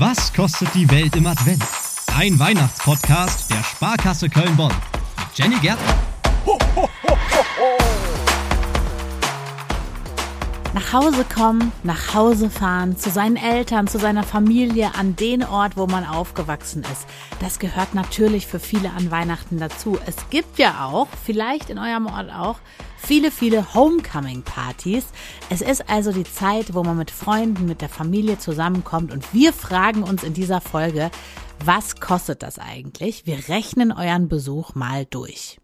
Was kostet die Welt im Advent? Ein Weihnachtspodcast der Sparkasse Köln-Bonn. Jenny Gärtner. Nach Hause kommen, nach Hause fahren, zu seinen Eltern, zu seiner Familie, an den Ort, wo man aufgewachsen ist. Das gehört natürlich für viele an Weihnachten dazu. Es gibt ja auch, vielleicht in eurem Ort auch, viele, viele Homecoming-Partys. Es ist also die Zeit, wo man mit Freunden, mit der Familie zusammenkommt und wir fragen uns in dieser Folge, was kostet das eigentlich? Wir rechnen euren Besuch mal durch.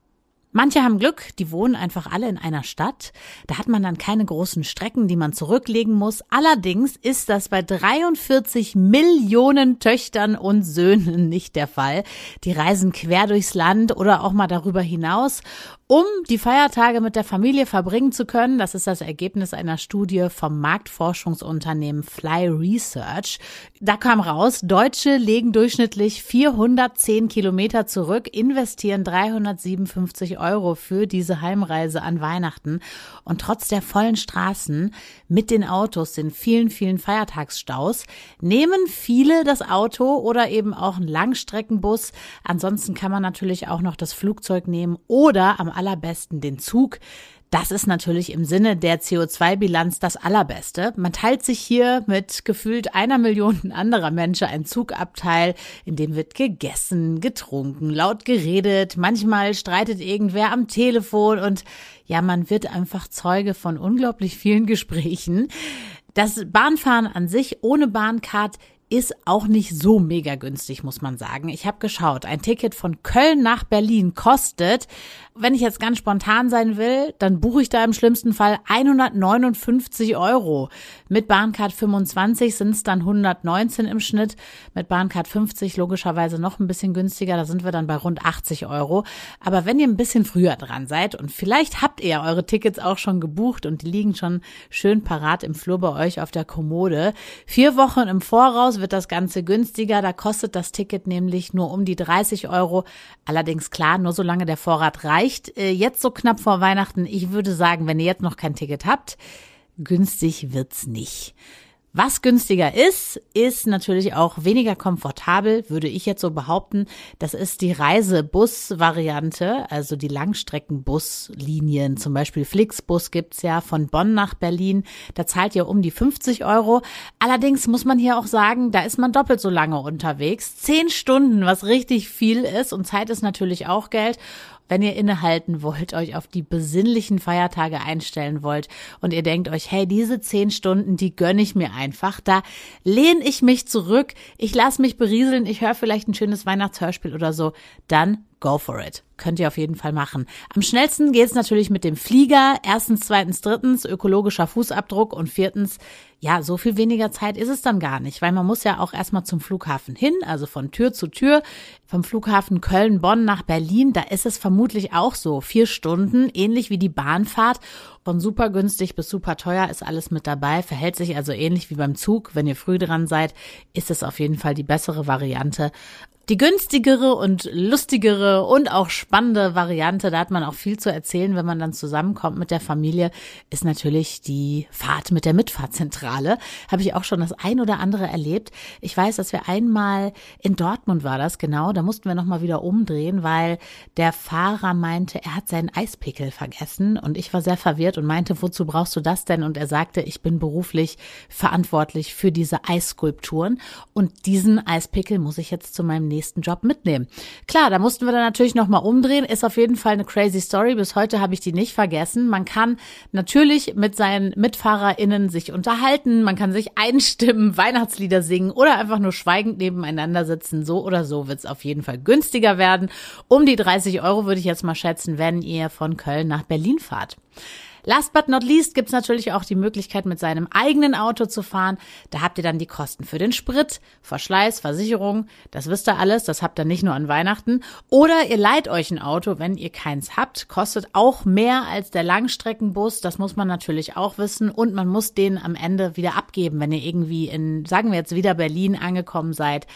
Manche haben Glück, die wohnen einfach alle in einer Stadt. Da hat man dann keine großen Strecken, die man zurücklegen muss. Allerdings ist das bei 43 Millionen Töchtern und Söhnen nicht der Fall. Die reisen quer durchs Land oder auch mal darüber hinaus um die Feiertage mit der Familie verbringen zu können. Das ist das Ergebnis einer Studie vom Marktforschungsunternehmen Fly Research. Da kam raus, Deutsche legen durchschnittlich 410 Kilometer zurück, investieren 357 Euro für diese Heimreise an Weihnachten. Und trotz der vollen Straßen mit den Autos, den vielen, vielen Feiertagsstaus, nehmen viele das Auto oder eben auch einen Langstreckenbus. Ansonsten kann man natürlich auch noch das Flugzeug nehmen oder am allerbesten den Zug. Das ist natürlich im Sinne der CO2-Bilanz das Allerbeste. Man teilt sich hier mit gefühlt einer Million anderer Menschen ein Zugabteil, in dem wird gegessen, getrunken, laut geredet, manchmal streitet irgendwer am Telefon und ja, man wird einfach Zeuge von unglaublich vielen Gesprächen. Das Bahnfahren an sich ohne Bahncard ist auch nicht so mega günstig, muss man sagen. Ich habe geschaut, ein Ticket von Köln nach Berlin kostet, wenn ich jetzt ganz spontan sein will, dann buche ich da im schlimmsten Fall 159 Euro. Mit Bahncard 25 sind es dann 119 im Schnitt. Mit Bahncard 50 logischerweise noch ein bisschen günstiger. Da sind wir dann bei rund 80 Euro. Aber wenn ihr ein bisschen früher dran seid und vielleicht habt ihr eure Tickets auch schon gebucht und die liegen schon schön parat im Flur bei euch auf der Kommode. Vier Wochen im Voraus wird das Ganze günstiger. Da kostet das Ticket nämlich nur um die 30 Euro. Allerdings klar, nur solange der Vorrat reicht. Äh, jetzt so knapp vor Weihnachten. Ich würde sagen, wenn ihr jetzt noch kein Ticket habt, günstig wird's nicht. Was günstiger ist, ist natürlich auch weniger komfortabel, würde ich jetzt so behaupten. Das ist die Reisebus-Variante, also die Langstreckenbuslinien. Zum Beispiel Flixbus gibt's ja von Bonn nach Berlin. Da zahlt ihr um die 50 Euro. Allerdings muss man hier auch sagen, da ist man doppelt so lange unterwegs. Zehn Stunden, was richtig viel ist. Und Zeit ist natürlich auch Geld wenn ihr innehalten wollt, euch auf die besinnlichen Feiertage einstellen wollt und ihr denkt euch, hey, diese zehn Stunden, die gönne ich mir einfach, da lehne ich mich zurück, ich lasse mich berieseln, ich höre vielleicht ein schönes Weihnachtshörspiel oder so, dann go for it. Könnt ihr auf jeden Fall machen. Am schnellsten geht's natürlich mit dem Flieger. Erstens, zweitens, drittens ökologischer Fußabdruck und viertens, ja, so viel weniger Zeit ist es dann gar nicht, weil man muss ja auch erstmal zum Flughafen hin, also von Tür zu Tür. Vom Flughafen Köln-Bonn nach Berlin, da ist es vermutlich auch so. Vier Stunden, ähnlich wie die Bahnfahrt. Von super günstig bis super teuer ist alles mit dabei, verhält sich also ähnlich wie beim Zug. Wenn ihr früh dran seid, ist es auf jeden Fall die bessere Variante. Die günstigere und lustigere und auch spannende Variante, da hat man auch viel zu erzählen, wenn man dann zusammenkommt mit der Familie, ist natürlich die Fahrt mit der Mitfahrzentrale. Habe ich auch schon das ein oder andere erlebt. Ich weiß, dass wir einmal in Dortmund war das genau, da mussten wir nochmal wieder umdrehen, weil der Fahrer meinte, er hat seinen Eispickel vergessen und ich war sehr verwirrt und meinte, wozu brauchst du das denn? Und er sagte, ich bin beruflich verantwortlich für diese Eisskulpturen und diesen Eispickel muss ich jetzt zu meinem nächsten Job mitnehmen. Klar, da mussten wir dann natürlich nochmal umdrehen. Ist auf jeden Fall eine crazy Story. Bis heute habe ich die nicht vergessen. Man kann natürlich mit seinen MitfahrerInnen sich unterhalten. Man kann sich einstimmen, Weihnachtslieder singen oder einfach nur schweigend nebeneinander sitzen. So oder so wird es auf jeden Fall günstiger werden. Um die 30 Euro würde ich jetzt mal schätzen, wenn ihr von Köln nach Berlin fahrt. Last but not least gibt's natürlich auch die Möglichkeit, mit seinem eigenen Auto zu fahren. Da habt ihr dann die Kosten für den Sprit, Verschleiß, Versicherung. Das wisst ihr alles. Das habt ihr nicht nur an Weihnachten. Oder ihr leiht euch ein Auto, wenn ihr keins habt. Kostet auch mehr als der Langstreckenbus. Das muss man natürlich auch wissen. Und man muss den am Ende wieder abgeben, wenn ihr irgendwie in, sagen wir jetzt wieder Berlin angekommen seid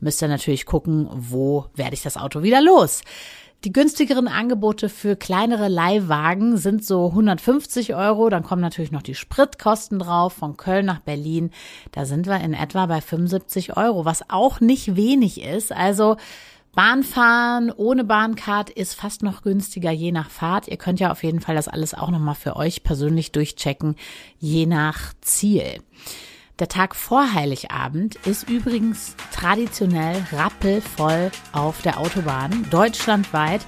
müsst ihr natürlich gucken, wo werde ich das Auto wieder los. Die günstigeren Angebote für kleinere Leihwagen sind so 150 Euro. Dann kommen natürlich noch die Spritkosten drauf von Köln nach Berlin. Da sind wir in etwa bei 75 Euro, was auch nicht wenig ist. Also Bahnfahren ohne Bahncard ist fast noch günstiger je nach Fahrt. Ihr könnt ja auf jeden Fall das alles auch nochmal für euch persönlich durchchecken, je nach Ziel. Der Tag vor Heiligabend ist übrigens traditionell rappelvoll auf der Autobahn, deutschlandweit.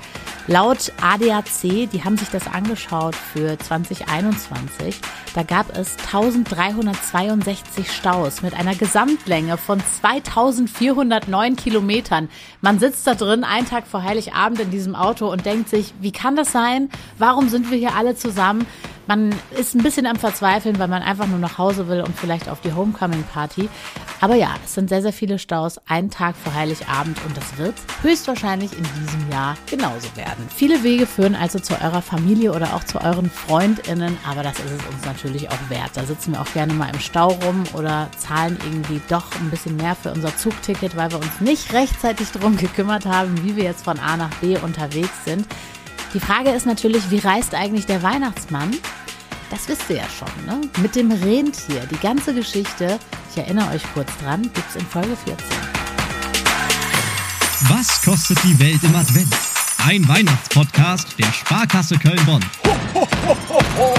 Laut ADAC, die haben sich das angeschaut für 2021, da gab es 1362 Staus mit einer Gesamtlänge von 2409 Kilometern. Man sitzt da drin einen Tag vor Heiligabend in diesem Auto und denkt sich, wie kann das sein? Warum sind wir hier alle zusammen? Man ist ein bisschen am Verzweifeln, weil man einfach nur nach Hause will und vielleicht auf die Homecoming-Party. Aber ja, es sind sehr, sehr viele Staus, einen Tag vor Heiligabend und das wird höchstwahrscheinlich in diesem Jahr genauso werden. Viele Wege führen also zu eurer Familie oder auch zu euren FreundInnen, aber das ist es uns natürlich auch wert. Da sitzen wir auch gerne mal im Stau rum oder zahlen irgendwie doch ein bisschen mehr für unser Zugticket, weil wir uns nicht rechtzeitig darum gekümmert haben, wie wir jetzt von A nach B unterwegs sind. Die Frage ist natürlich, wie reist eigentlich der Weihnachtsmann? Das wisst ihr ja schon, ne? Mit dem Rentier. Die ganze Geschichte, ich erinnere euch kurz dran, gibt's in Folge 14. Was kostet die Welt im Advent? Ein Weihnachtspodcast der Sparkasse Köln-Bonn. Ho, ho, ho,